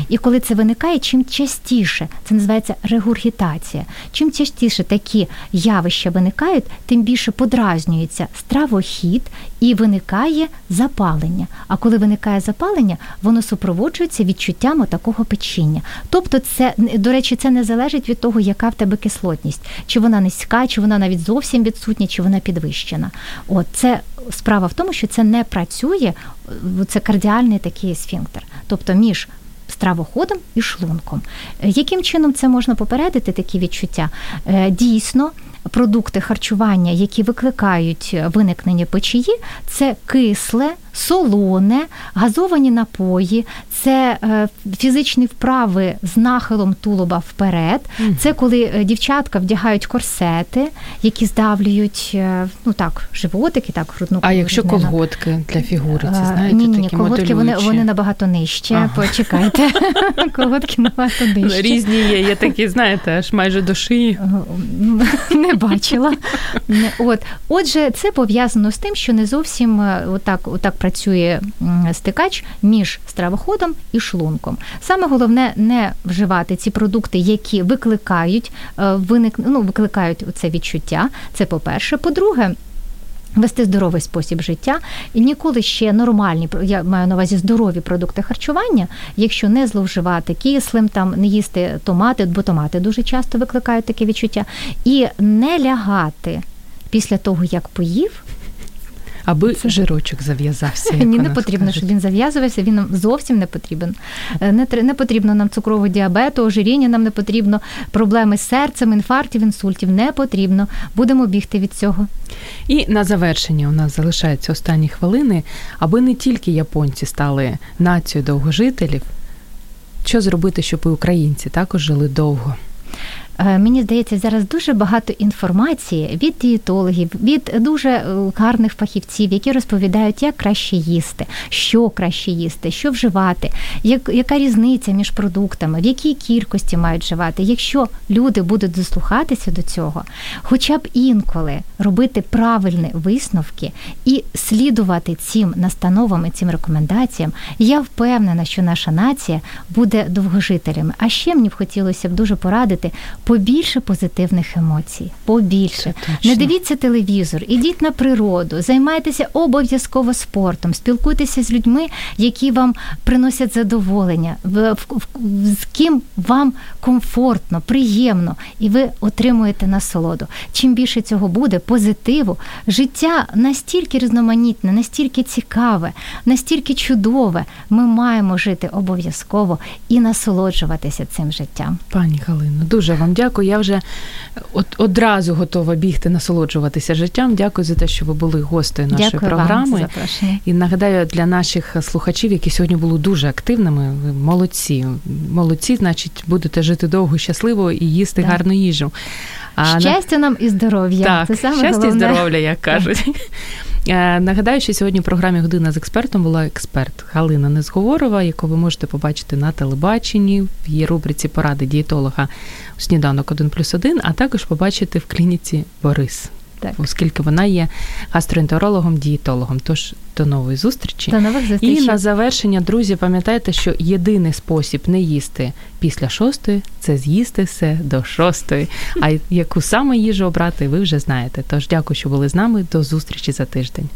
Speaker 4: І коли це виникає, чим частіше це називається регургітація. Чим частіше такі явища виникають, тим більше подразнюється стравохід і виникає запалення. А коли виникає запалення, воно супроводжується відчуттям такого печіння. Тобто, це до речі, це не залежить від того, яка в тебе кислотність, чи вона низька, чи вона навіть зовсім відсутня, чи вона підвищена. От це справа в тому, що це не працює, е, це кардіальний такий сфінктер. Тобто між стравоходом і шлунком. Е, Яким чином це можна попередити такі відчуття? Е, Дійсно. Продукти харчування, які викликають виникнення печії, це кисле, солоне, газовані напої, це е, фізичні вправи з нахилом тулуба вперед. Це коли е, дівчатка вдягають корсети, які здавлюють е, ну так, животики, так, грудну
Speaker 3: А якщо колготки для фігури, це знаєте,
Speaker 4: ні, ні,
Speaker 3: такі
Speaker 4: колготки вони, вони набагато нижче.
Speaker 3: Ага.
Speaker 4: Почекайте. <laughs> колготки набагато нижче.
Speaker 3: Різні є, є такі, знаєте, аж майже до шиї. <laughs>
Speaker 4: Не бачила. <laughs> От. Отже, це пов'язано з тим, що не зовсім отак, отак працює стикач між стравоходом і шлунком. Саме головне не вживати ці продукти, які викликають е, виник, ну, викликають це відчуття. Це по-перше. По-друге, Вести здоровий спосіб життя і ніколи ще нормальні я маю на увазі здорові продукти харчування, якщо не зловживати кислим, там не їсти томати, бо томати дуже часто викликають таке відчуття, і не лягати після того, як поїв.
Speaker 3: Аби жирочок зав'язався.
Speaker 4: Ні, не потрібно, щоб він зав'язувався. Він нам зовсім не потрібен. Е, Не не потрібно нам цукрового діабету, ожиріння нам не потрібно, проблеми з серцем, інфарктів, інсультів не потрібно. Будемо бігти від цього.
Speaker 3: І на завершення у нас залишаються останні хвилини, аби не тільки японці стали нацією довгожителів. Що зробити, щоб і українці також жили довго?
Speaker 4: Е, Мені здається, зараз дуже багато інформації від дієтологів, від дуже е, гарних фахівців, які розповідають, як краще їсти, що краще їсти, що вживати, як, яка різниця між продуктами, в якій кількості мають вживати. Якщо люди будуть дослухатися до цього, хоча б інколи робити правильні висновки і слідувати цим настановам і цим рекомендаціям, я впевнена, що наша нація буде довгожителями. А ще мені б хотілося б дуже порадити побільше позитивних емоцій. Побільше. Не дивіться телевізор, ідіть на природу, займайтеся обов'язково спортом, спілкуйтеся з людьми, які вам приносять задоволення, з ким вам комфортно, приємно, і ви отримуєте насолоду. Чим більше цього буде, позитиву, життя настільки різноманітне, настільки цікаве, настільки чудове. Ми маємо жити обов'язково і насолоджуватися цим життям.
Speaker 3: Пані Галино, дуже вам дякую. Я вже от одразу готова бігти, насолоджуватися життям. Дякую за те, що ви були гостею нашої
Speaker 4: Дякую
Speaker 3: програми.
Speaker 4: вам за.
Speaker 3: І нагадаю для наших слухачів, які сьогодні були дуже активними, ви молодці. Молодці, значить, будете жити довго, щасливо і їсти
Speaker 4: Так.
Speaker 3: гарну їжу. А на-
Speaker 4: Щастя нам і здоров'я.
Speaker 3: так,
Speaker 4: Це саме
Speaker 3: щастя
Speaker 4: головне.
Speaker 3: і здоров'я, як кажуть. Е, Нагадаю, що сьогодні в програмі Година з експертом була експерт Галина Незговорова, яку ви можете побачити на телебаченні. В її рубриці поради дієтолога. У сніданок 1 плюс 1, а також побачити в клініці Борис,
Speaker 4: Так.
Speaker 3: оскільки вона є гастроентерологом, дієтологом. Тож до нової зустрічі.
Speaker 4: До нових
Speaker 3: І на завершення, друзі, пам'ятайте, що єдиний спосіб не їсти після шостої це з'їсти все до шостої. А <laughs> яку саме їжу обрати, ви вже знаєте. Тож дякую, що були з нами. До зустрічі за тиждень.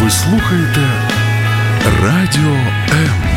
Speaker 1: Ви слухаєте Радіо М.